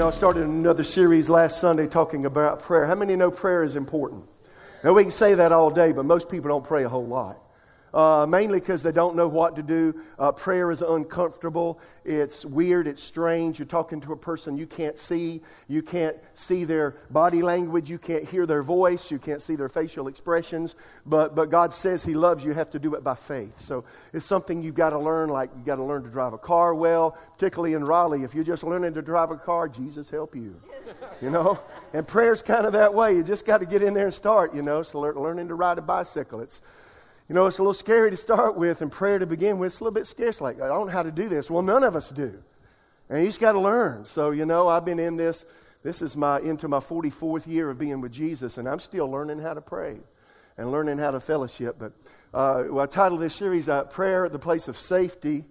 Know, I started another series last Sunday talking about prayer. How many know prayer is important? Now, we can say that all day, but most people don't pray a whole lot uh, mainly because they don't know what to do. Uh, prayer is uncomfortable. It's weird. It's strange. You're talking to a person you can't see. You can't see their body language. You can't hear their voice. You can't see their facial expressions. But, but God says He loves you. You have to do it by faith. So it's something you've got to learn, like you've got to learn to drive a car well, particularly in Raleigh. If you're just learning to drive a car, Jesus help you. You know? And prayer's kind of that way. You just got to get in there and start, you know? So learning to ride a bicycle. It's you know, it's a little scary to start with and prayer to begin with. It's a little bit scary. It's like, I don't know how to do this. Well, none of us do. And you just got to learn. So, you know, I've been in this, this is my, into my 44th year of being with Jesus, and I'm still learning how to pray and learning how to fellowship. But uh, well, I titled this series, uh, Prayer the Place of Safety.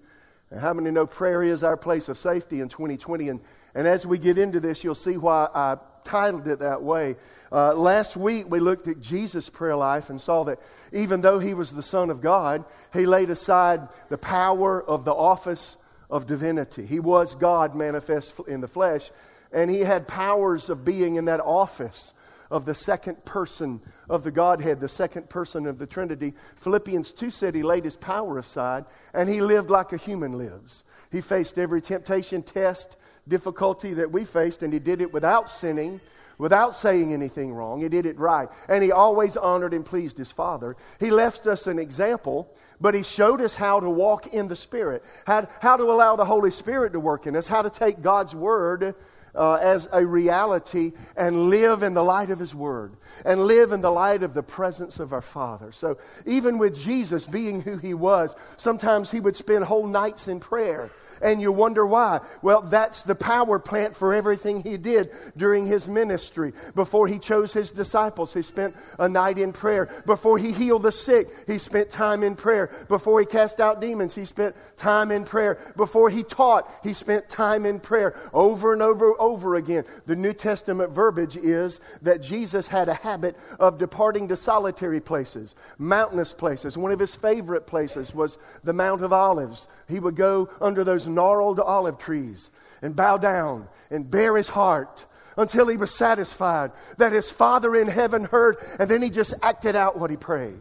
And how many know prayer is our place of safety in 2020? And, and as we get into this, you'll see why I titled it that way. Uh, last week, we looked at Jesus' prayer life and saw that even though he was the Son of God, he laid aside the power of the office of divinity. He was God manifest in the flesh, and he had powers of being in that office of the second person of the Godhead, the second person of the Trinity. Philippians 2 said he laid his power aside and he lived like a human lives. He faced every temptation, test, difficulty that we faced, and he did it without sinning, without saying anything wrong. He did it right. And he always honored and pleased his Father. He left us an example, but he showed us how to walk in the Spirit, how, how to allow the Holy Spirit to work in us, how to take God's Word. Uh, as a reality and live in the light of His Word and live in the light of the presence of our Father. So, even with Jesus being who He was, sometimes He would spend whole nights in prayer and you wonder why. Well, that's the power plant for everything he did during his ministry. Before he chose his disciples, he spent a night in prayer. Before he healed the sick, he spent time in prayer. Before he cast out demons, he spent time in prayer. Before he taught, he spent time in prayer. Over and over over again. The New Testament verbiage is that Jesus had a habit of departing to solitary places, mountainous places. One of his favorite places was the Mount of Olives. He would go under those gnarled olive trees and bow down and bare his heart until he was satisfied that his Father in heaven heard, and then he just acted out what he prayed.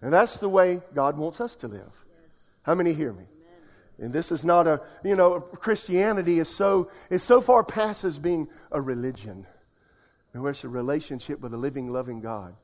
And that's the way God wants us to live. How many hear me? And this is not a, you know, Christianity is so, is so far past as being a religion. And it's a relationship with a living, loving God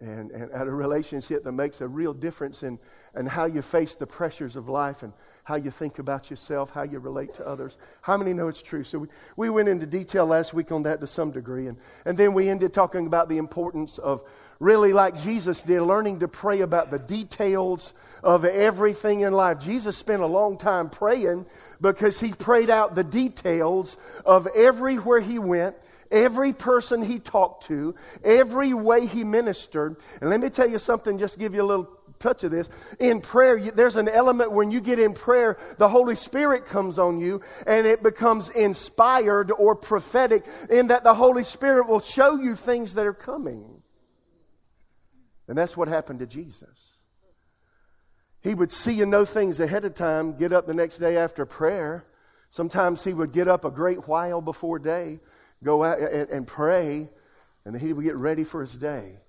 and, and, a relationship that makes a real difference in, in how you face the pressures of life and how you think about yourself, how you relate to others. How many know it's true? So we, we went into detail last week on that to some degree. And, and then we ended talking about the importance of really, like Jesus did, learning to pray about the details of everything in life. Jesus spent a long time praying because he prayed out the details of everywhere he went every person he talked to, every way he ministered. And let me tell you something, just give you a little touch of this. In prayer, there's an element when you get in prayer, the Holy Spirit comes on you and it becomes inspired or prophetic in that the Holy Spirit will show you things that are coming. And that's what happened to Jesus. He would see and know things ahead of time, get up the next day after prayer. Sometimes he would get up a great while before day go out and, and pray, and then he would get ready for his day.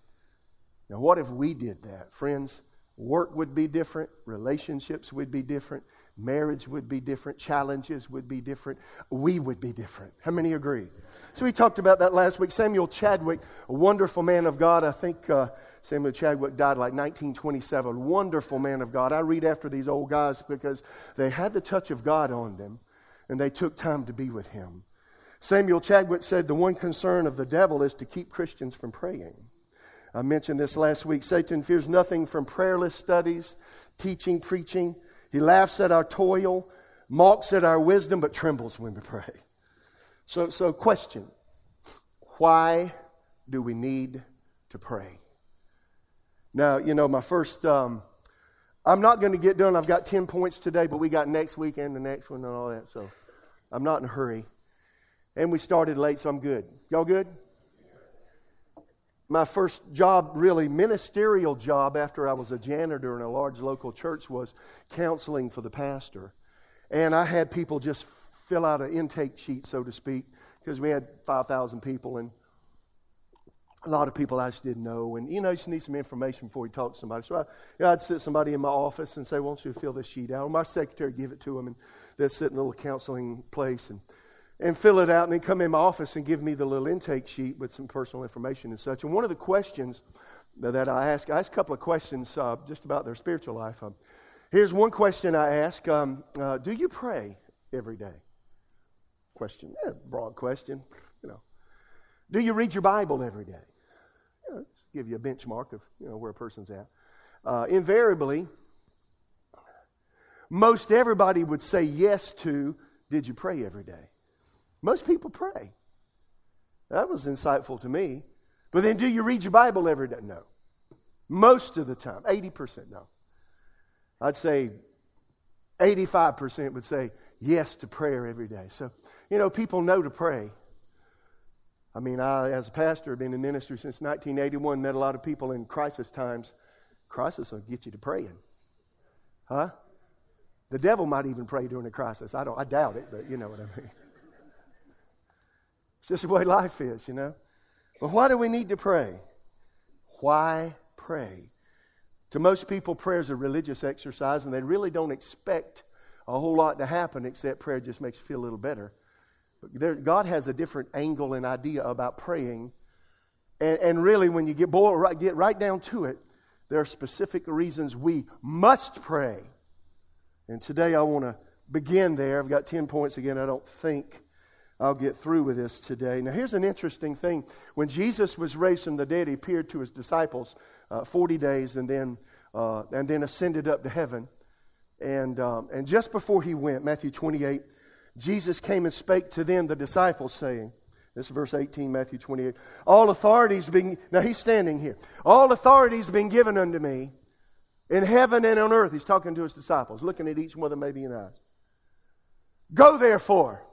Now, what if we did that? Friends, work would be different, relationships would be different, marriage would be different, challenges would be different, we would be different. How many agree? So, we talked about that last week. Samuel Chadwick, a wonderful man of God, I think. Uh, Samuel Chadwick died like 1927. Wonderful man of God. I read after these old guys because they had the touch of God on them and they took time to be with him. Samuel Chadwick said the one concern of the devil is to keep Christians from praying. I mentioned this last week. Satan fears nothing from prayerless studies, teaching, preaching. He laughs at our toil, mocks at our wisdom, but trembles when we pray. So, so question why do we need to pray? Now, you know, my first, um, I'm not going to get done. I've got 10 points today, but we got next week and the next one and all that. So I'm not in a hurry. And we started late, so I'm good. Y'all good? My first job, really ministerial job after I was a janitor in a large local church, was counseling for the pastor. And I had people just fill out an intake sheet, so to speak, because we had 5,000 people and a lot of people I just didn't know. And, you know, you just need some information before you talk to somebody. So I, you know, I'd sit somebody in my office and say, why don't you fill this sheet out? Or my secretary give it to them, and they'd sit in a little counseling place and, and fill it out, and then come in my office and give me the little intake sheet with some personal information and such. And one of the questions that I ask, I ask a couple of questions uh, just about their spiritual life. Um, here's one question I ask um, uh, Do you pray every day? Question, yeah, broad question, you know. Do you read your Bible every day? You give you a benchmark of you know where a person's at. Uh, invariably, most everybody would say yes to, Did you pray every day? Most people pray. That was insightful to me. But then, do you read your Bible every day? No. Most of the time, 80% no. I'd say 85% would say yes to prayer every day. So, you know, people know to pray. I mean, I, as a pastor, have been in ministry since 1981, met a lot of people in crisis times. Crisis will get you to praying. Huh? The devil might even pray during a crisis. I don't I doubt it, but you know what I mean. It's just the way life is, you know. But why do we need to pray? Why pray? To most people, prayer is a religious exercise, and they really don't expect a whole lot to happen except prayer just makes you feel a little better. But there, God has a different angle and idea about praying. And, and really, when you get, boil, right, get right down to it, there are specific reasons we must pray. And today I want to begin there. I've got 10 points again. I don't think I'll get through with this today. Now, here's an interesting thing. When Jesus was raised from the dead, he appeared to his disciples uh, 40 days and then, uh, and then ascended up to heaven. And, um, and just before he went, Matthew 28, Jesus came and spake to them, the disciples, saying, this is verse 18, Matthew 28. All authorities being, now he's standing here. All authorities been given unto me in heaven and on earth. He's talking to his disciples, looking at each one of them maybe in the eyes. Go therefore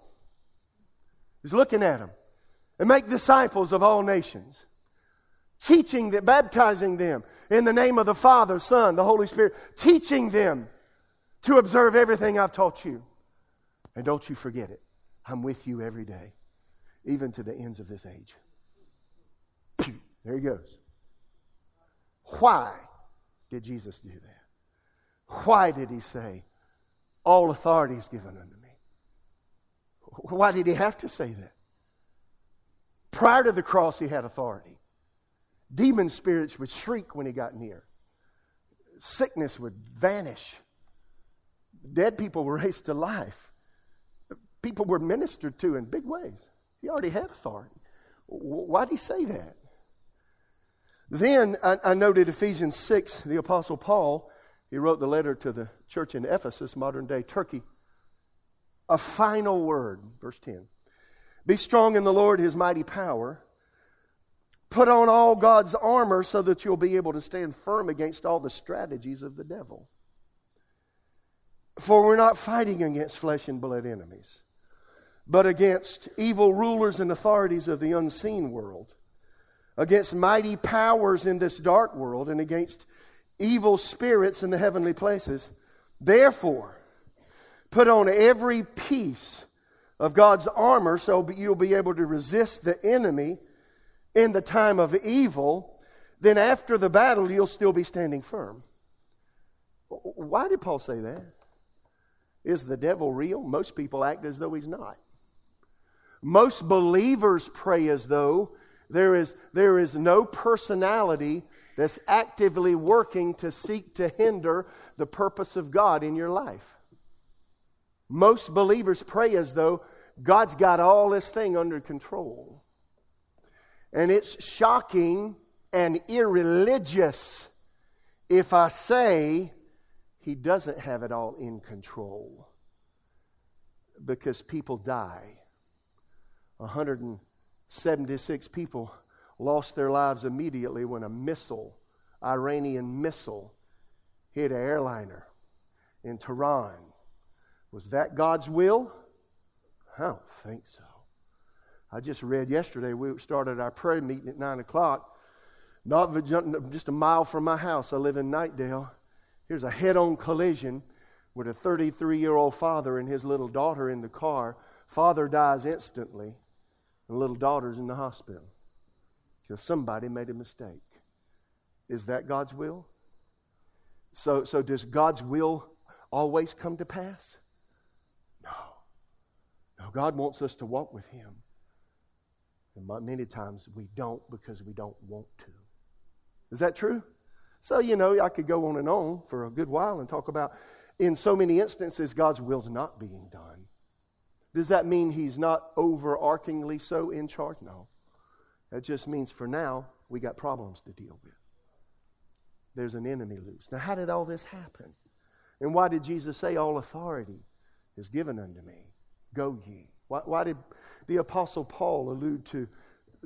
He's looking at them. And make disciples of all nations, teaching them, baptizing them in the name of the Father, Son, the Holy Spirit, teaching them to observe everything I've taught you. And don't you forget it. I'm with you every day, even to the ends of this age. There he goes. Why did Jesus do that? Why did he say, All authority is given unto? Why did he have to say that? Prior to the cross, he had authority. Demon spirits would shriek when he got near, sickness would vanish. Dead people were raised to life. People were ministered to in big ways. He already had authority. Why did he say that? Then I, I noted Ephesians 6, the Apostle Paul, he wrote the letter to the church in Ephesus, modern day Turkey a final word. Verse 10. Be strong in the Lord, his mighty power. Put on all God's armor so that you'll be able to stand firm against all the strategies of the devil. For we're not fighting against flesh and blood enemies, but against evil rulers and authorities of the unseen world, against mighty powers in this dark world, and against evil spirits in the heavenly places. Therefore, Put on every piece of God's armor so you'll be able to resist the enemy in the time of evil. Then, after the battle, you'll still be standing firm. Why did Paul say that? Is the devil real? Most people act as though he's not. Most believers pray as though there is, there is no personality that's actively working to seek to hinder the purpose of God in your life. Most believers pray as though God's got all this thing under control. And it's shocking and irreligious if I say he doesn't have it all in control. Because people die. 176 people lost their lives immediately when a missile, Iranian missile, hit an airliner in Tehran was that God's will? I don't think so. I just read yesterday, we started our prayer meeting at 9 o'clock, not just a mile from my house. I live in Knightdale. Here's a head on collision with a 33 year old father and his little daughter in the car. Father dies instantly, and little daughter's in the hospital because somebody made a mistake. Is that God's will? So, so does God's will always come to pass? God wants us to walk with Him. And many times we don't because we don't want to. Is that true? So, you know, I could go on and on for a good while and talk about, in so many instances, God's will's not being done. Does that mean He's not overarchingly so in charge? No. That just means for now, we got problems to deal with. There's an enemy loose. Now, how did all this happen? And why did Jesus say, All authority is given unto me? Go ye. Why, why did the Apostle Paul allude to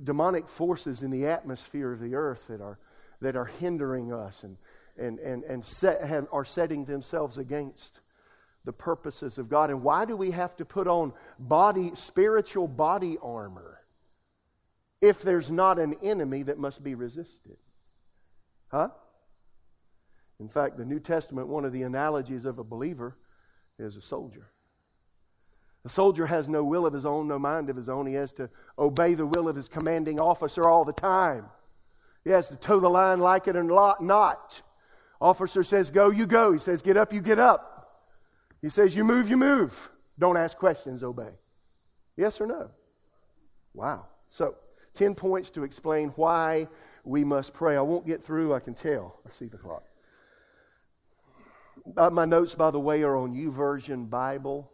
demonic forces in the atmosphere of the earth that are, that are hindering us and, and, and, and set, have, are setting themselves against the purposes of God? And why do we have to put on body, spiritual body armor if there's not an enemy that must be resisted? Huh? In fact, the New Testament, one of the analogies of a believer is a soldier. A soldier has no will of his own, no mind of his own. He has to obey the will of his commanding officer all the time. He has to toe the line like it or not. Officer says, Go, you go. He says, Get up, you get up. He says, You move, you move. Don't ask questions, obey. Yes or no? Wow. So, 10 points to explain why we must pray. I won't get through, I can tell. I see the clock. Uh, my notes, by the way, are on YouVersion Bible.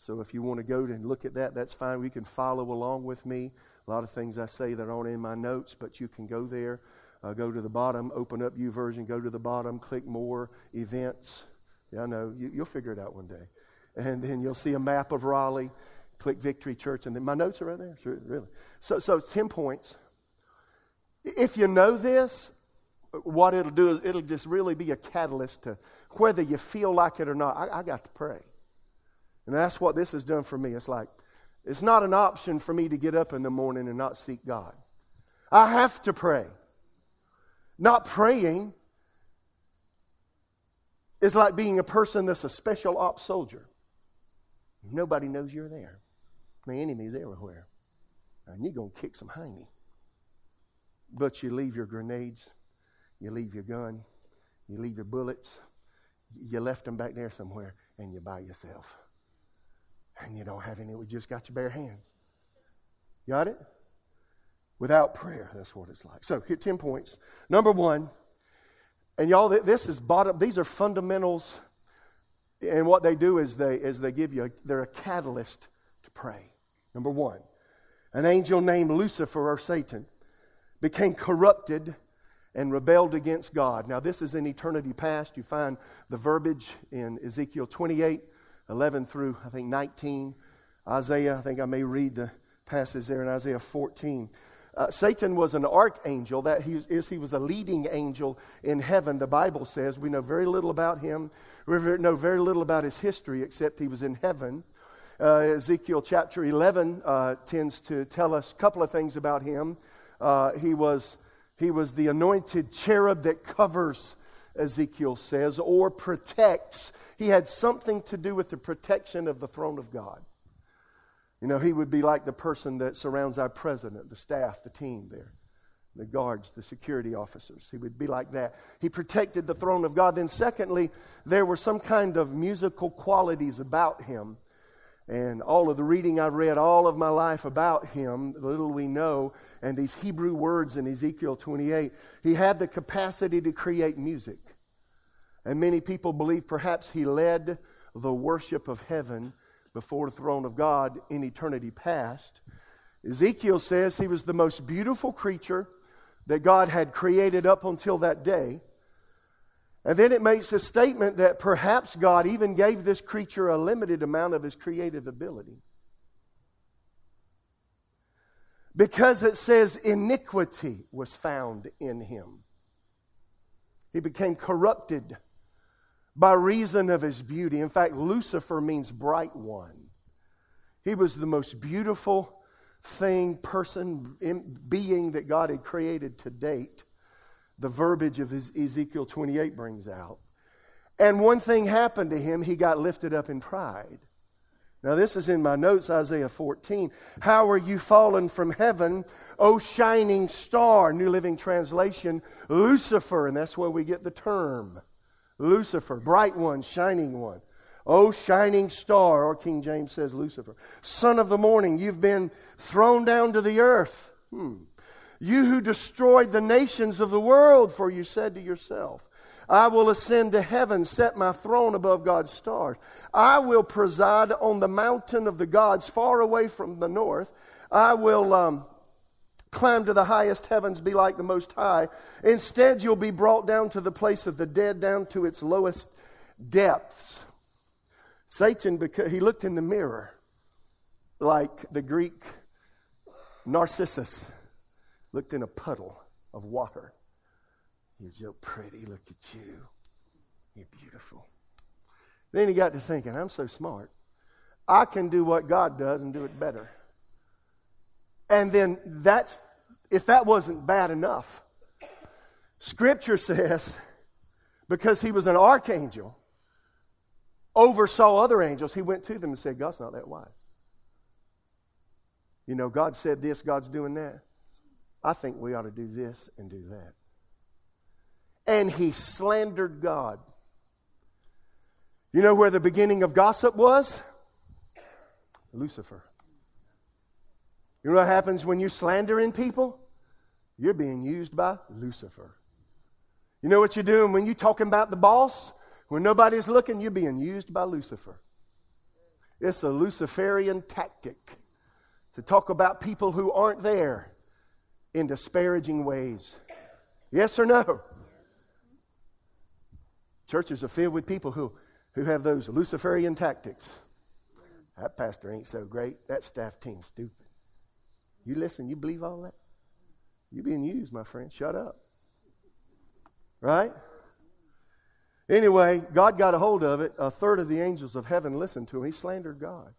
So if you want to go and look at that, that's fine. You can follow along with me. A lot of things I say that aren't in my notes, but you can go there. Uh, go to the bottom, open up YouVersion, go to the bottom, click more events. Yeah, I know. You, will figure it out one day. And then you'll see a map of Raleigh. Click Victory Church, and then my notes are right there. Really. So, so 10 points. If you know this, what it'll do is it'll just really be a catalyst to whether you feel like it or not. I, I got to pray. And that's what this has done for me. It's like, it's not an option for me to get up in the morning and not seek God. I have to pray. Not praying is like being a person that's a special ops soldier. Nobody knows you're there. The enemy's everywhere. And you're going to kick some hiney. But you leave your grenades, you leave your gun, you leave your bullets, you left them back there somewhere, and you're by yourself and you don't have any. We just got your bare hands. Got it? Without prayer, that's what it's like. So, here 10 points. Number one, and y'all, this is bottom, these are fundamentals. And what they do is they, is they give you, a, they're a catalyst to pray. Number one, an angel named Lucifer or Satan became corrupted and rebelled against God. Now, this is in eternity past. You find the verbiage in Ezekiel 28 11 through, I think, 19. Isaiah, I think I may read the passage there in Isaiah 14. Uh, Satan was an archangel. That he is, he was a leading angel in heaven. The Bible says we know very little about him. We know very little about his history, except he was in heaven. Uh, Ezekiel chapter 11 uh, tends to tell us a couple of things about him. Uh, he was he was the anointed cherub that covers Ezekiel says, or protects. He had something to do with the protection of the throne of God. You know, he would be like the person that surrounds our president, the staff, the team there, the guards, the security officers. He would be like that. He protected the throne of God. Then, secondly, there were some kind of musical qualities about him. And all of the reading I've read all of my life about him, the little we know, and these Hebrew words in Ezekiel 28, he had the capacity to create music. And many people believe perhaps he led the worship of heaven before the throne of God in eternity past. Ezekiel says he was the most beautiful creature that God had created up until that day. And then it makes a statement that perhaps God even gave this creature a limited amount of his creative ability. Because it says iniquity was found in him. He became corrupted by reason of his beauty. In fact, Lucifer means bright one. He was the most beautiful thing, person, being that God had created to date. The verbiage of Ezekiel 28 brings out. And one thing happened to him, he got lifted up in pride. Now, this is in my notes, Isaiah 14. How are you fallen from heaven, O shining star? New Living Translation, Lucifer, and that's where we get the term. Lucifer, bright one, shining one. O shining star, or King James says Lucifer, son of the morning, you've been thrown down to the earth. Hmm. You who destroyed the nations of the world, for you said to yourself, I will ascend to heaven, set my throne above God's stars. I will preside on the mountain of the gods far away from the north. I will um, climb to the highest heavens, be like the Most High. Instead, you'll be brought down to the place of the dead, down to its lowest depths. Satan, because he looked in the mirror like the Greek Narcissus looked in a puddle of water. You're so pretty. Look at you. You're beautiful. Then he got to thinking, I'm so smart. I can do what God does and do it better. And then that's, if that wasn't bad enough, Scripture says, because he was an archangel, oversaw other angels, he went to them and said, God's not that wise. You know, God said this, God's doing that. I think we ought to do this and do that and he slandered God. You know where the beginning of gossip was? Lucifer. You know what happens when you're slandering people? You're being used by Lucifer. You know what you're doing when you're talking about the boss? When nobody's looking, you're being used by Lucifer. It's a Luciferian tactic to talk about people who aren't there in disparaging ways. Yes or no? Churches are filled with people who, who have those Luciferian tactics. That pastor ain't so great. That staff team's stupid. You listen, you believe all that? You're being used, my friend. Shut up. Right? Anyway, God got a hold of it. A third of the angels of heaven listened to him. He slandered God.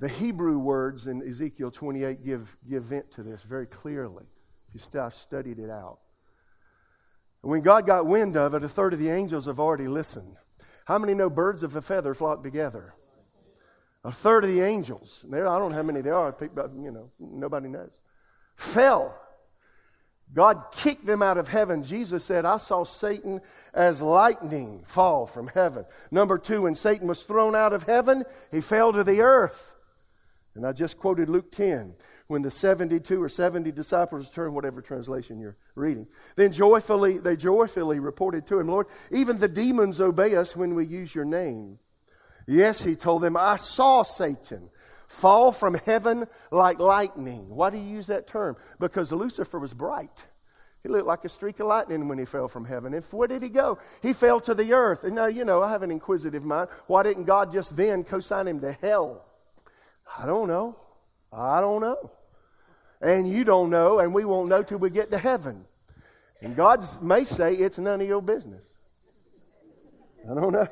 The Hebrew words in Ezekiel 28 give, give vent to this very clearly. If you have studied it out. When God got wind of it, a third of the angels have already listened. How many know birds of a feather flock together? A third of the angels, there I don't know how many there are, you know, nobody knows, fell. God kicked them out of heaven. Jesus said, I saw Satan as lightning fall from heaven. Number two, when Satan was thrown out of heaven, he fell to the earth. And I just quoted Luke 10 when the 72 or 70 disciples returned, whatever translation you're reading. Then joyfully, they joyfully reported to him, Lord, even the demons obey us when we use your name. Yes, he told them, I saw Satan fall from heaven like lightning. Why do you use that term? Because Lucifer was bright. He looked like a streak of lightning when he fell from heaven. And where did he go? He fell to the earth. And now, you know, I have an inquisitive mind. Why didn't God just then co-sign him to hell? I don't know. I don't know and you don't know, and we won't know till we get to heaven. And God may say it's none of your business. I don't know.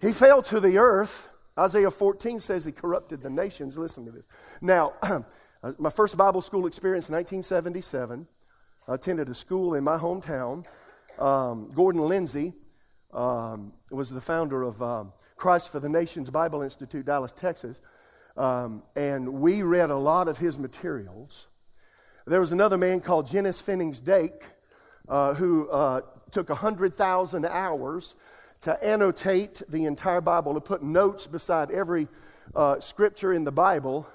He fell to the earth. Isaiah 14 says he corrupted the nations. Listen to this. Now, my first Bible school experience in 1977, I attended a school in my hometown. Um, Gordon Lindsay um, was the founder of um, Christ for the Nations Bible Institute, Dallas, Texas. Um, and we read a lot of his materials. There was another man called Finis Jennings Dake uh, who uh, took 100,000 hours to annotate the entire Bible, to put notes beside every uh, scripture in the Bible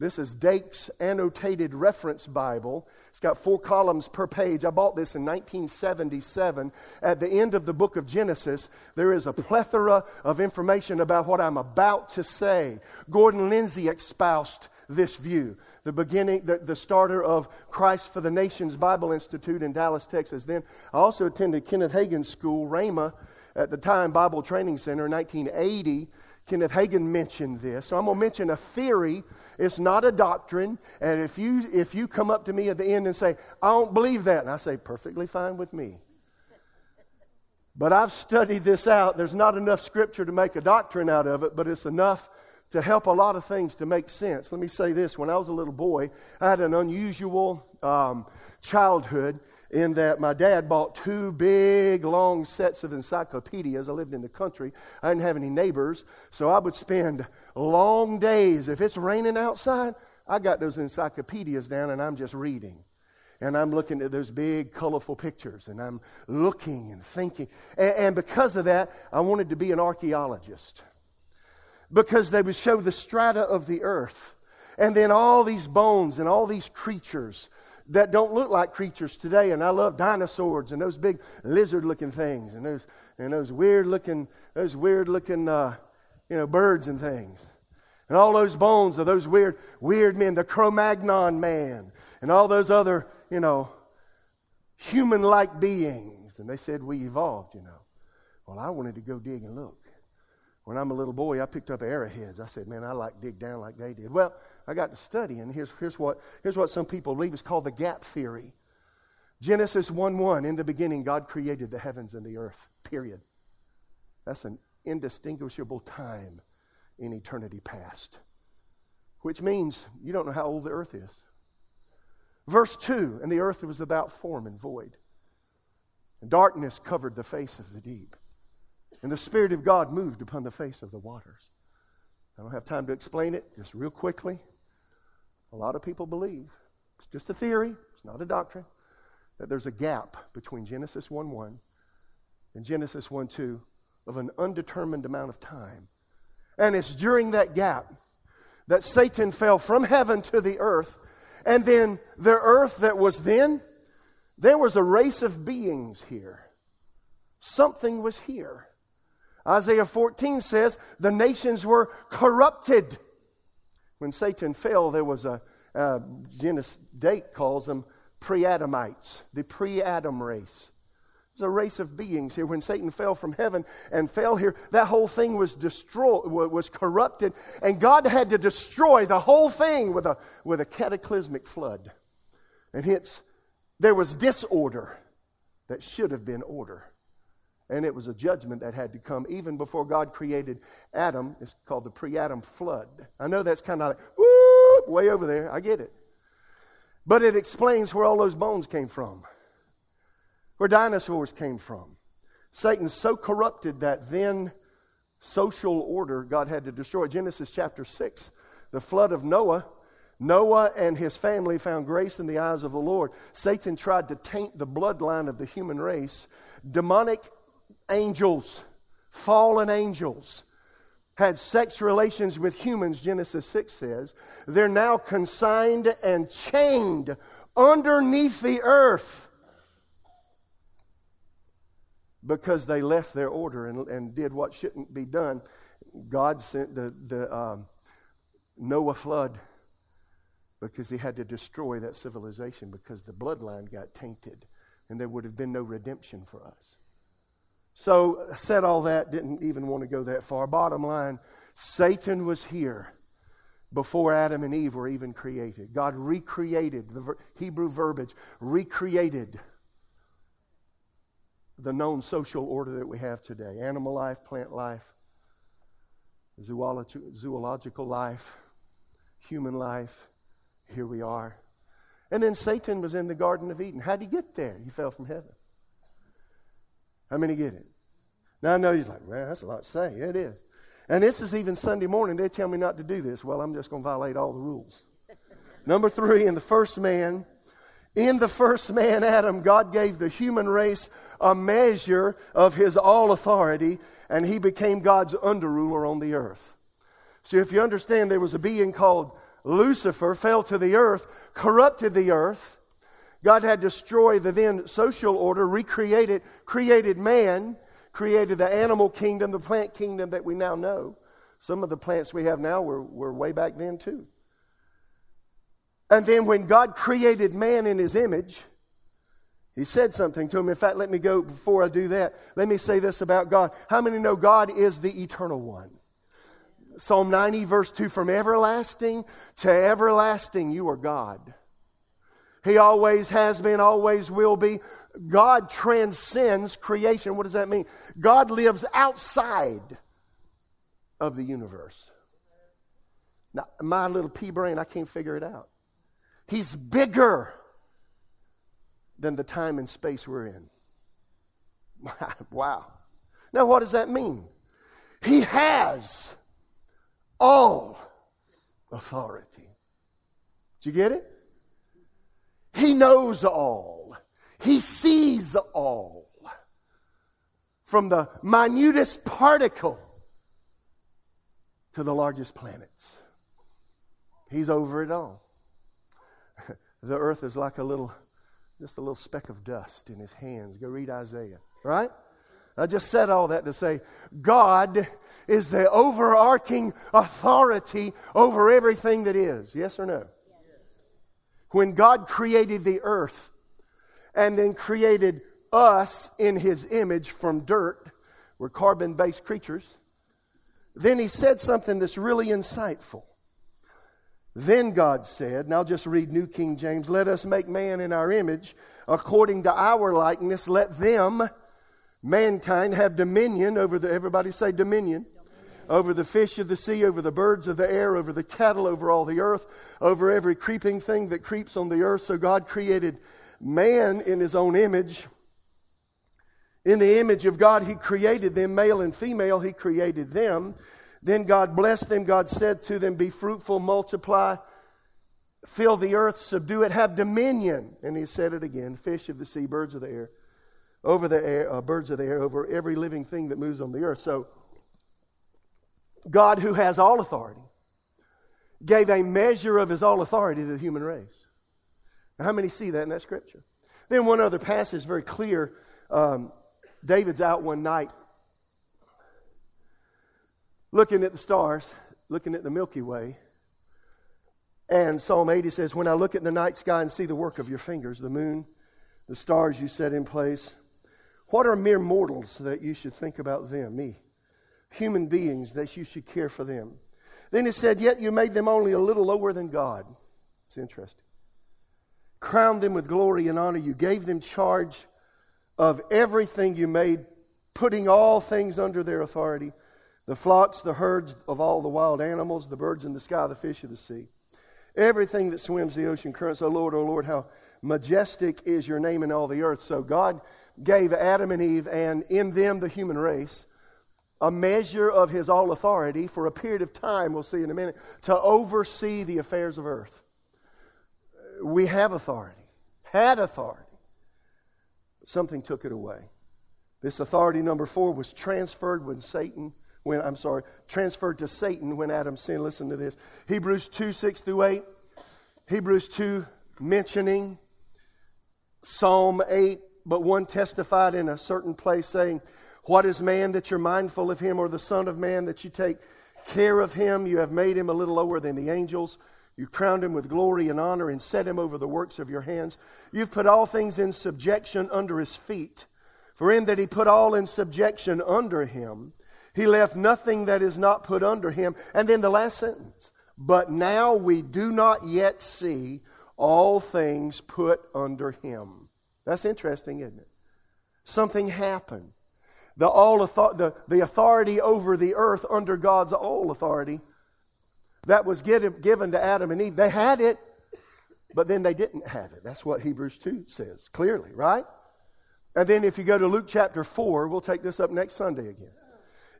this is Dake's Annotated Reference Bible. It's got four columns per page. I bought this in 1977. At the end of the book of Genesis, there is a plethora of information about what I'm about to say. Gordon Lindsay espoused this view. The beginning, the, the starter of Christ for the Nations Bible Institute in Dallas, Texas. Then I also attended Kenneth Hagin's school, Rhema, at the time Bible Training Center in 1980. Kenneth Hagin mentioned this. So I'm going to mention a theory. It's not a doctrine. And if you, if you come up to me at the end and say, I don't believe that, and I say, perfectly fine with me. But I've studied this out. There's not enough scripture to make a doctrine out of it, but it's enough to help a lot of things to make sense. Let me say this. When I was a little boy, I had an unusual um, childhood in that my dad bought two big, long sets of encyclopedias. I lived in the country. I didn't have any neighbors, so I would spend long days. If it's raining outside, I got those encyclopedias down and I'm just reading. And I'm looking at those big, colorful pictures, and I'm looking and thinking. And, and because of that, I wanted to be an archaeologist because they would show the strata of the earth. And then all these bones and all these creatures that don't look like creatures today. And I love dinosaurs and those big lizard looking things and those, and those weird looking, those weird looking, uh, you know, birds and things. And all those bones of those weird, weird men, the Cro Magnon man, and all those other, you know, human like beings. And they said we evolved, you know. Well, I wanted to go dig and look. When I'm a little boy, I picked up arrowheads. I said, man, I like dig down like they did. Well, I got to study, and here's, here's, what, here's what some people believe is called the gap theory. Genesis 1 1, in the beginning, God created the heavens and the earth, period. That's an indistinguishable time in eternity past, which means you don't know how old the earth is. Verse 2 And the earth was without form and void, and darkness covered the face of the deep. And the Spirit of God moved upon the face of the waters. I don't have time to explain it, just real quickly. A lot of people believe, it's just a theory, it's not a doctrine, that there's a gap between Genesis 1 1 and Genesis 1 2 of an undetermined amount of time. And it's during that gap that Satan fell from heaven to the earth. And then the earth that was then, there was a race of beings here. Something was here. Isaiah 14 says the nations were corrupted. When Satan fell, there was a, uh, Genesis Dake calls them pre Adamites, the pre Adam race. There's a race of beings here. When Satan fell from heaven and fell here, that whole thing was destroyed, was corrupted, and God had to destroy the whole thing with a, with a cataclysmic flood. And hence, there was disorder that should have been order. And it was a judgment that had to come even before God created Adam. It's called the pre Adam flood. I know that's kind of like, whoop, way over there. I get it. But it explains where all those bones came from, where dinosaurs came from. Satan's so corrupted that then social order God had to destroy. Genesis chapter 6, the flood of Noah. Noah and his family found grace in the eyes of the Lord. Satan tried to taint the bloodline of the human race. Demonic angels, fallen angels, had sex relations with humans, Genesis 6 says, they're now consigned and chained underneath the earth because they left their order and, and did what shouldn't be done. God sent the, the um, Noah flood because he had to destroy that civilization because the bloodline got tainted and there would have been no redemption for us. So, said all that, didn't even want to go that far. Bottom line, Satan was here before Adam and Eve were even created. God recreated, the Hebrew verbiage, recreated the known social order that we have today animal life, plant life, zoological life, human life. Here we are. And then Satan was in the Garden of Eden. How'd he get there? He fell from heaven. How many get it? Now I know he's like, man, that's a lot to say. Yeah, it is. And this is even Sunday morning. They tell me not to do this. Well, I'm just going to violate all the rules. Number three, in the first man, in the first man, Adam, God gave the human race a measure of his all authority, and he became God's underruler on the earth. So if you understand, there was a being called Lucifer, fell to the earth, corrupted the earth. God had destroyed the then social order, recreated, created man, created the animal kingdom, the plant kingdom that we now know. Some of the plants we have now were, were way back then, too. And then when God created man in his image, he said something to him. In fact, let me go before I do that. Let me say this about God. How many know God is the eternal one? Psalm 90, verse 2 From everlasting to everlasting, you are God. He always has been, always will be. God transcends creation. What does that mean? God lives outside of the universe. Now, my little pea brain, I can't figure it out. He's bigger than the time and space we're in. wow. Now, what does that mean? He has all authority. Do you get it? He knows all. He sees all. From the minutest particle to the largest planets. He's over it all. the earth is like a little, just a little speck of dust in his hands. Go read Isaiah, right? I just said all that to say God is the overarching authority over everything that is. Yes or no? Yes. When God created the earth and then created us in his image from dirt, we're carbon based creatures, then he said something that's really insightful. Then God said, and I'll just read New King James, let us make man in our image according to our likeness, let them mankind have dominion over the, everybody say dominion, over the fish of the sea, over the birds of the air, over the cattle, over all the earth, over every creeping thing that creeps on the earth. So God created man in his own image. In the image of God, he created them, male and female, he created them. Then God blessed them. God said to them, Be fruitful, multiply, fill the earth, subdue it, have dominion. And he said it again fish of the sea, birds of the air over the air, uh, birds of the air, over every living thing that moves on the earth. So, God, who has all authority, gave a measure of his all authority to the human race. Now, how many see that in that scripture? Then, one other passage, very clear. Um, David's out one night looking at the stars, looking at the Milky Way. And Psalm 80 says, When I look at the night sky and see the work of your fingers, the moon, the stars you set in place, what are mere mortals that you should think about them? Me. Human beings that you should care for them. Then he said, Yet you made them only a little lower than God. It's interesting. Crowned them with glory and honor. You gave them charge of everything you made, putting all things under their authority the flocks, the herds of all the wild animals, the birds in the sky, the fish of the sea. Everything that swims the ocean currents. Oh Lord, oh Lord, how majestic is your name in all the earth. So God gave Adam and Eve, and in them the human race, a measure of his all authority for a period of time, we'll see in a minute, to oversee the affairs of earth. We have authority, had authority. Something took it away. This authority, number four, was transferred when Satan, when, I'm sorry, transferred to Satan when Adam sinned. Listen to this Hebrews 2 6 through 8. Hebrews 2 mentioning Psalm 8 but one testified in a certain place, saying, What is man that you're mindful of him, or the Son of Man that you take care of him? You have made him a little lower than the angels. You crowned him with glory and honor and set him over the works of your hands. You've put all things in subjection under his feet. For in that he put all in subjection under him, he left nothing that is not put under him. And then the last sentence. But now we do not yet see all things put under him. That's interesting, isn't it? Something happened. The, all the, the authority over the earth under God's all authority that was given, to Adam and Eve, they had it, but then they didn't have it. That's what Hebrews 2 says clearly, right? And then if you go to Luke chapter 4, we'll take this up next Sunday again.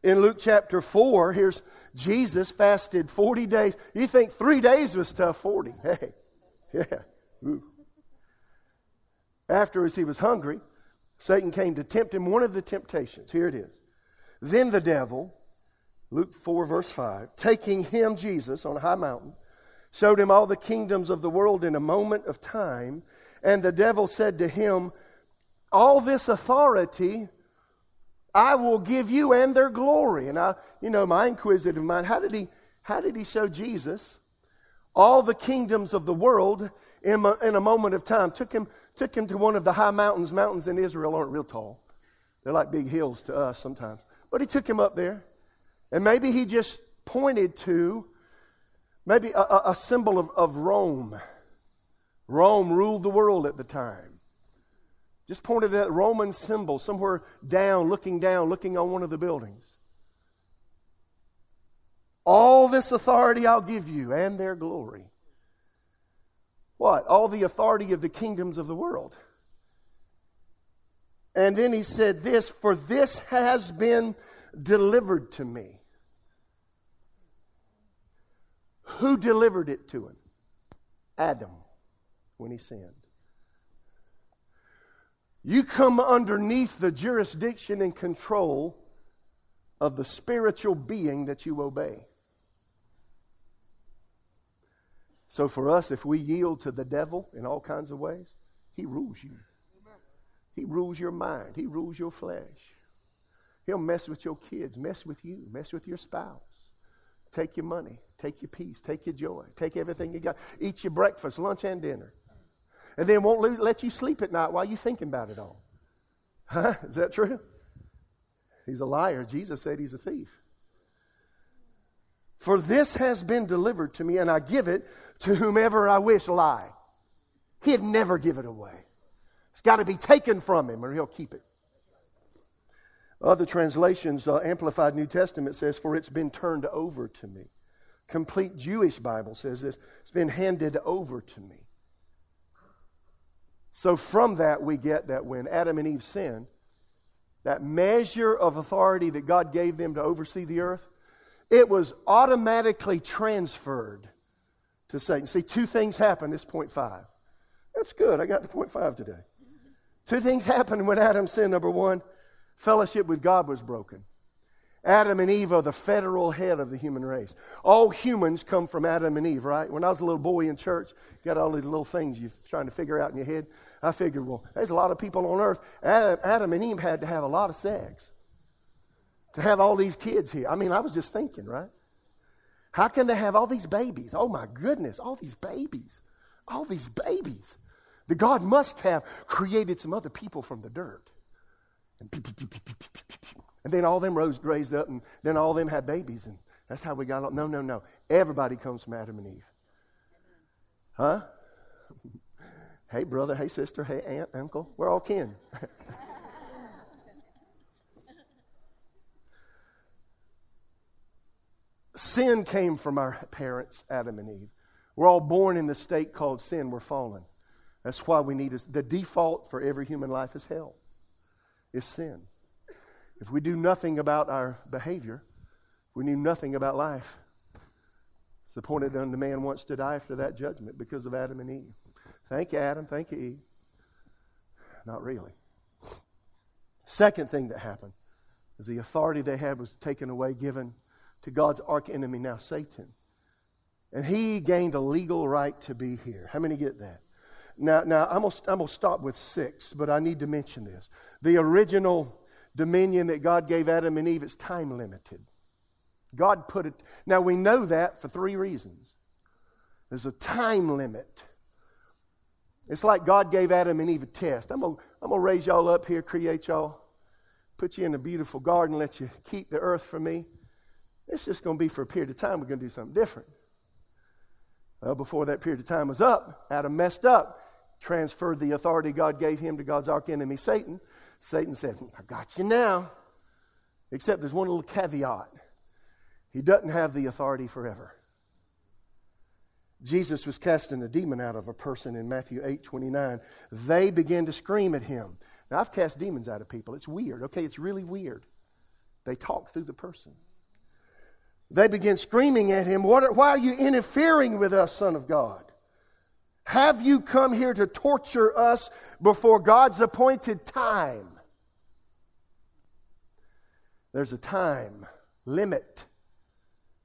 In Luke chapter 4, here's Jesus fasted 40 days. You think three days was tough, 40. Hey, yeah. Ooh. After he was hungry, Satan came to tempt him. One of the temptations, here it is. Then the devil, Luke 4, verse 5, taking him, Jesus, on a high mountain, showed him all the kingdoms of the world in a moment of time. And the devil said to him, All this authority I will give you and their glory. And I, you know, my inquisitive mind, how did he, how did he show Jesus all the kingdoms of the world in a, in a moment of time? Took him Took him to one of the high mountains. Mountains in Israel aren't real tall, they're like big hills to us sometimes. But he took him up there. And maybe he just pointed to maybe a, a symbol of, of Rome. Rome ruled the world at the time. Just pointed at a Roman symbol somewhere down, looking down, looking on one of the buildings. All this authority I'll give you and their glory. What? All the authority of the kingdoms of the world. And then he said this For this has been delivered to me. Who delivered it to him? Adam, when he sinned. You come underneath the jurisdiction and control of the spiritual being that you obey. So, for us, if we yield to the devil in all kinds of ways, he rules you. He rules your mind, he rules your flesh. He'll mess with your kids, mess with you, mess with your spouse. Take your money, take your peace, take your joy, take everything you got. Eat your breakfast, lunch, and dinner. And then won't let you sleep at night while you're thinking about it all. Huh? Is that true? He's a liar. Jesus said he's a thief. For this has been delivered to me, and I give it to whomever I wish. Lie. He'd never give it away. It's got to be taken from him, or he'll keep it. Other translations, uh, Amplified New Testament says, For it's been turned over to me. Complete Jewish Bible says this it's been handed over to me. So from that, we get that when Adam and Eve sinned, that measure of authority that God gave them to oversee the earth, it was automatically transferred to Satan. See, two things happen. This point five. That's good. I got to point five today. Two things happened when Adam sinned. Number one, Fellowship with God was broken. Adam and Eve are the federal head of the human race. All humans come from Adam and Eve, right? When I was a little boy in church, got all these little things you're trying to figure out in your head. I figured, well, there's a lot of people on earth. Adam and Eve had to have a lot of sex to have all these kids here. I mean, I was just thinking, right? How can they have all these babies? Oh my goodness, all these babies. All these babies. The God must have created some other people from the dirt. And, and then all them rose, raised up, and then all them had babies, and that's how we got on. No, no, no. Everybody comes from Adam and Eve. Huh? hey, brother. Hey, sister. Hey, aunt, uncle. We're all kin. sin came from our parents, Adam and Eve. We're all born in the state called sin. We're fallen. That's why we need the default for every human life is hell is sin. If we do nothing about our behavior, we knew nothing about life. It's appointed unto man once to die after that judgment because of Adam and Eve. Thank you, Adam. Thank you, Eve. Not really. Second thing that happened is the authority they had was taken away, given to God's archenemy, now Satan. And he gained a legal right to be here. How many get that? Now, now I'm going I'm to stop with six, but I need to mention this. The original dominion that God gave Adam and Eve is time limited. God put it, now we know that for three reasons. There's a time limit. It's like God gave Adam and Eve a test. I'm going to raise y'all up here, create y'all, put you in a beautiful garden, let you keep the earth for me. It's just going to be for a period of time. We're going to do something different. Well, before that period of time was up, Adam messed up transferred the authority God gave him to God's archenemy, Satan. Satan said, I got you now. Except there's one little caveat he doesn't have the authority forever. Jesus was casting a demon out of a person in Matthew 8 29. They began to scream at him. Now, I've cast demons out of people. It's weird, okay? It's really weird. They talk through the person. They begin screaming at him, Why are you interfering with us, Son of God? Have you come here to torture us before God's appointed time? There's a time limit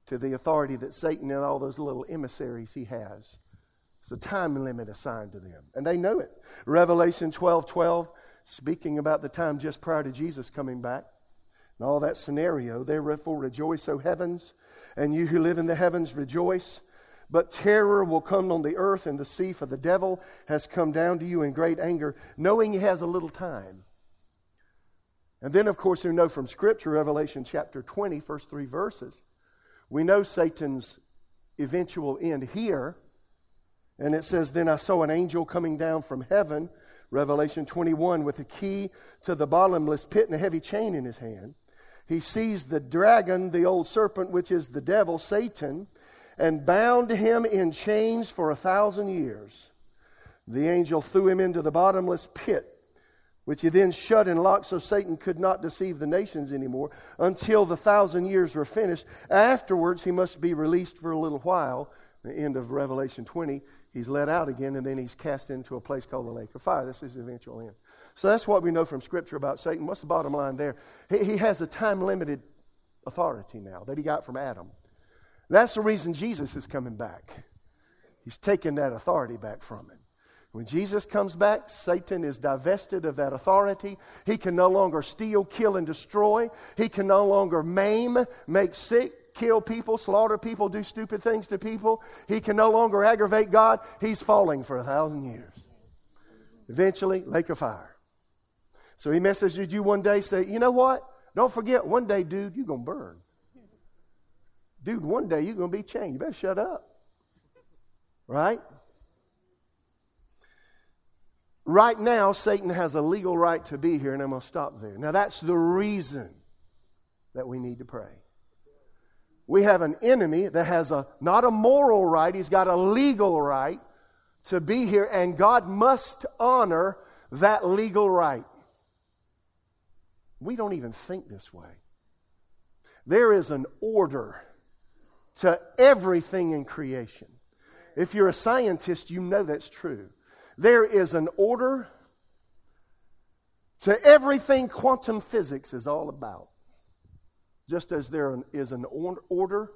to the authority that Satan and all those little emissaries he has. It's a time limit assigned to them. And they know it. Revelation 12 12, speaking about the time just prior to Jesus coming back and all that scenario, therefore rejoice, O heavens, and you who live in the heavens rejoice. But terror will come on the earth and the sea, for the devil has come down to you in great anger, knowing he has a little time. And then, of course, we know from Scripture, Revelation chapter 20, first three verses, we know Satan's eventual end here. And it says, Then I saw an angel coming down from heaven, Revelation 21, with a key to the bottomless pit and a heavy chain in his hand. he seized the dragon, the old serpent, which is the devil, Satan, and bound him in chains for a thousand years. The angel threw him into the bottomless pit, which he then shut and locked so Satan could not deceive the nations anymore until the thousand years were finished. Afterwards, he must be released for a little while. The end of Revelation 20, he's let out again, and then he's cast into a place called the lake of fire. This is the eventual end. So that's what we know from Scripture about Satan. What's the bottom line there? He, he has a time limited authority now that he got from Adam. That's the reason Jesus is coming back. He's taking that authority back from him. When Jesus comes back, Satan is divested of that authority. He can no longer steal, kill, and destroy. He can no longer maim, make sick, kill people, slaughter people, do stupid things to people. He can no longer aggravate God. He's falling for a thousand years. Eventually, lake of fire. So he messages you one day, say, you know what? Don't forget, one day, dude, you're going to burn. Dude, one day you're going to be chained. You better shut up. Right? Right now, Satan has a legal right to be here, and I'm going to stop there. Now, that's the reason that we need to pray. We have an enemy that has a not a moral right, he's got a legal right to be here, and God must honor that legal right. We don't even think this way. There is an order to everything in creation. If you're a scientist, you know that's true. There is an order to everything quantum physics is all about. Just as there is an order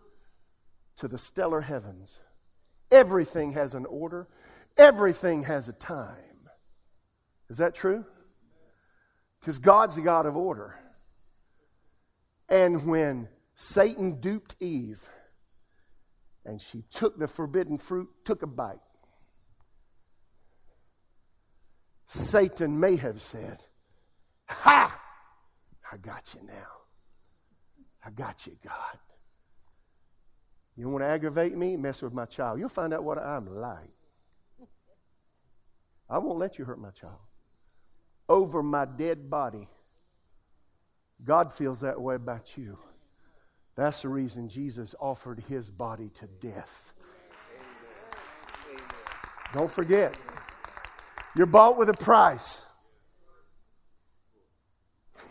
to the stellar heavens. Everything has an order, everything has a time. Is that true? Because God's the God of order. And when Satan duped Eve and she took the forbidden fruit, took a bite, Satan may have said, Ha! I got you now. I got you, God. You want to aggravate me? Mess with my child. You'll find out what I'm like. I won't let you hurt my child over my dead body. God feels that way about you. That's the reason Jesus offered his body to death. Don't forget, you're bought with a price.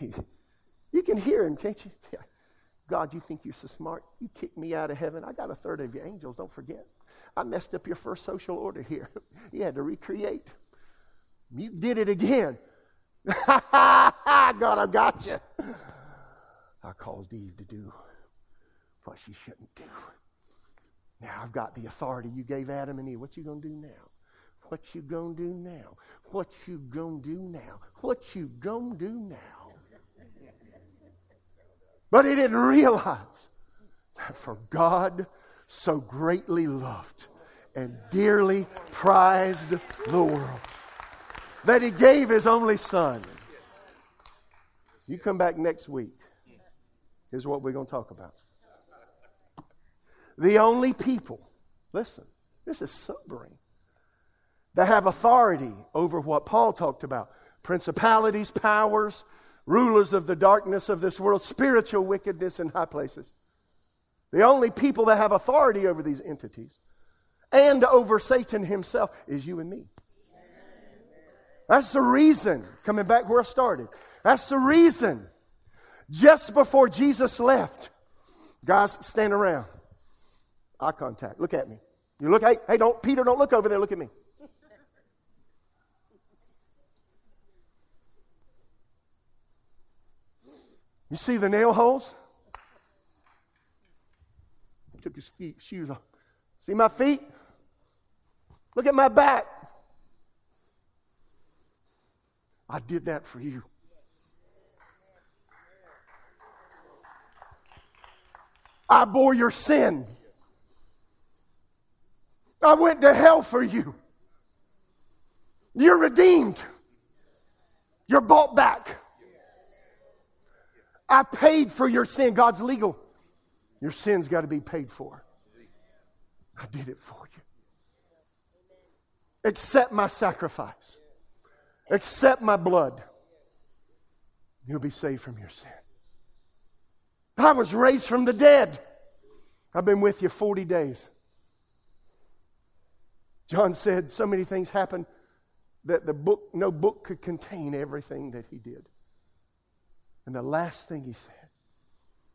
you can hear him, can't you? God, you think you're so smart? You kicked me out of heaven. I got a third of your angels, don't forget. I messed up your first social order here. you had to recreate. You did it again. God, I got you. I caused Eve to do what she shouldn't do. Now I've got the authority you gave Adam and Eve. What you gonna do now? What you gonna do now? What you gonna do now? What you gonna do now? But he didn't realize that for God so greatly loved and dearly prized the world that he gave his only son. You come back next week. Here's what we're going to talk about. The only people, listen, this is sobering, that have authority over what Paul talked about principalities, powers, rulers of the darkness of this world, spiritual wickedness in high places. The only people that have authority over these entities and over Satan himself is you and me. That's the reason, coming back where I started, that's the reason just before Jesus left, guys, stand around. Eye contact. Look at me. You look, hey, hey, don't, Peter, don't look over there. Look at me. You see the nail holes? He Took his feet, shoes off. See my feet? Look at my back. I did that for you. I bore your sin. I went to hell for you. You're redeemed. You're bought back. I paid for your sin. God's legal. Your sin's got to be paid for. I did it for you. Accept my sacrifice. Accept my blood. You'll be saved from your sin. I was raised from the dead. I've been with you 40 days. John said so many things happened that the book, no book could contain everything that he did. And the last thing he said.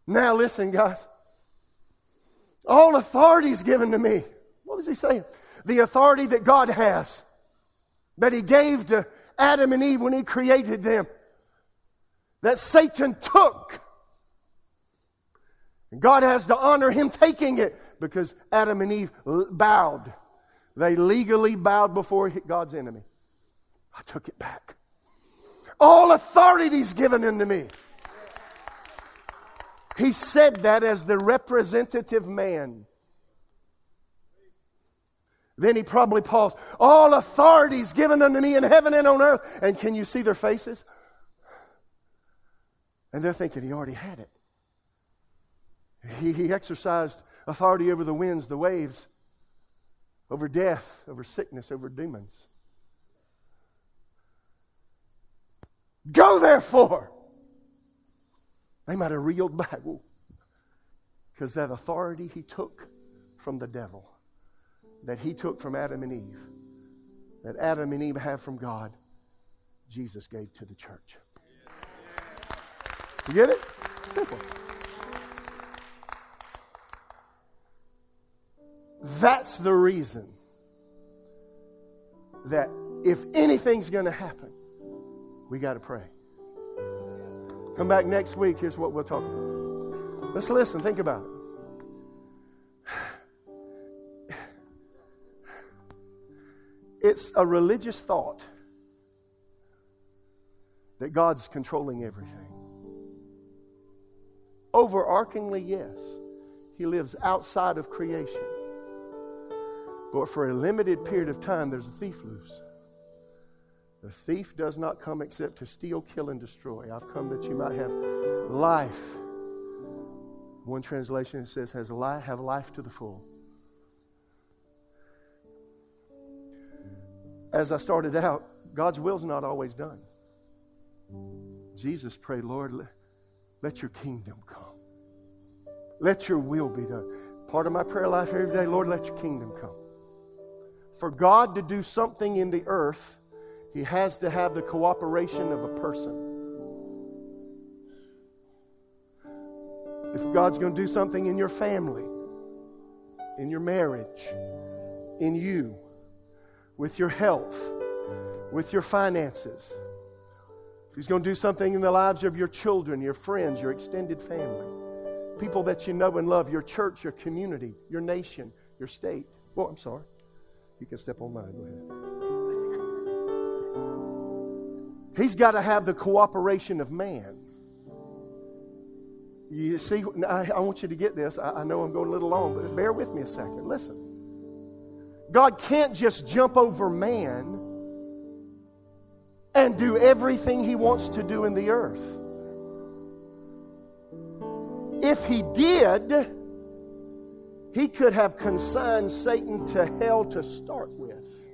Now listen, guys. All authority is given to me. What was he saying? The authority that God has, that he gave to Adam and Eve when he created them, that Satan took. God has to honor him taking it because Adam and Eve bowed. They legally bowed before God's enemy. I took it back. All authority is given unto me. He said that as the representative man. Then he probably paused. All authority is given unto me in heaven and on earth. And can you see their faces? And they're thinking he already had it. He, he exercised authority over the winds, the waves, over death, over sickness, over demons. Go therefore. They might have reeled back because that authority he took from the devil, that he took from Adam and Eve, that Adam and Eve have from God, Jesus gave to the church. You get it? Simple. That's the reason that if anything's going to happen, we got to pray. Come back next week. Here's what we'll talk about. Let's listen. Think about it. It's a religious thought that God's controlling everything. Overarchingly, yes, He lives outside of creation. But for a limited period of time, there's a thief loose. The thief does not come except to steal, kill, and destroy. I've come that you might have life. One translation says, has life, have life to the full. As I started out, God's will's not always done. Jesus prayed, Lord, let, let your kingdom come. Let your will be done. Part of my prayer life every day, Lord, let your kingdom come. For God to do something in the earth, he has to have the cooperation of a person. If God's going to do something in your family, in your marriage, in you, with your health, with your finances, if He's going to do something in the lives of your children, your friends, your extended family, people that you know and love, your church, your community, your nation, your state, well, I'm sorry. You can step on mine. Go ahead. He's got to have the cooperation of man. You see, I, I want you to get this. I, I know I'm going a little long, but bear with me a second. Listen. God can't just jump over man and do everything he wants to do in the earth. If he did, he could have consigned Satan to hell to start with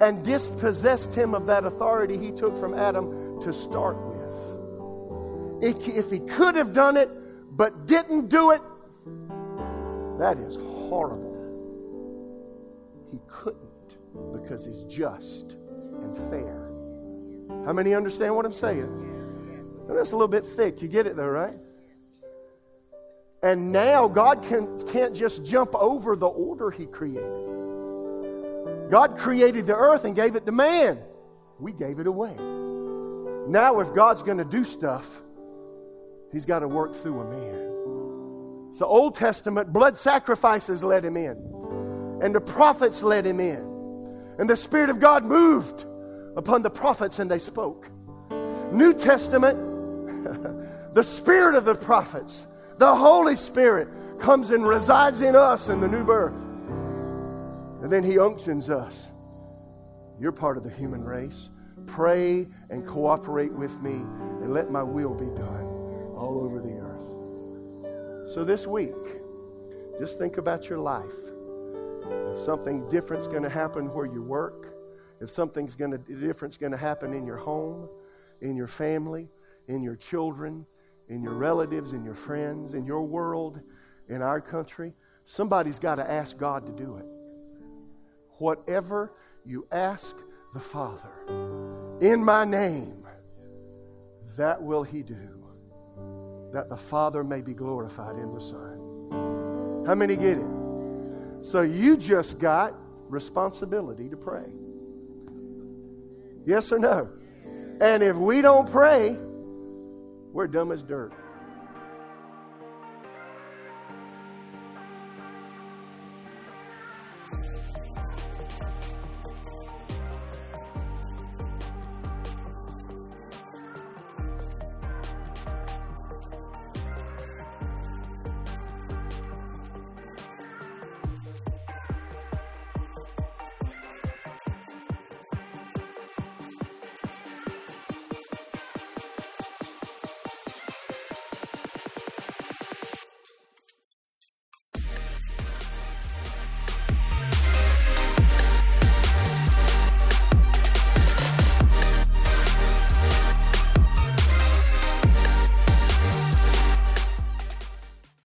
and dispossessed him of that authority he took from Adam to start with. If he could have done it but didn't do it, that is horrible. He couldn't because he's just and fair. How many understand what I'm saying? That's a little bit thick. You get it though, right? And now God can, can't just jump over the order he created. God created the earth and gave it to man. We gave it away. Now, if God's going to do stuff, He's got to work through a man. So, Old Testament blood sacrifices let Him in, and the prophets let Him in, and the Spirit of God moved upon the prophets and they spoke. New Testament, the Spirit of the prophets, the Holy Spirit comes and resides in us in the new birth. And then he unctions us. You're part of the human race. Pray and cooperate with me and let my will be done all over the earth. So this week, just think about your life. If something different's going to happen where you work, if something's going to different's going to happen in your home, in your family, in your children, in your relatives, in your friends, in your world, in our country, somebody's got to ask God to do it. Whatever you ask the Father in my name, that will He do, that the Father may be glorified in the Son. How many get it? So you just got responsibility to pray. Yes or no? And if we don't pray, we're dumb as dirt.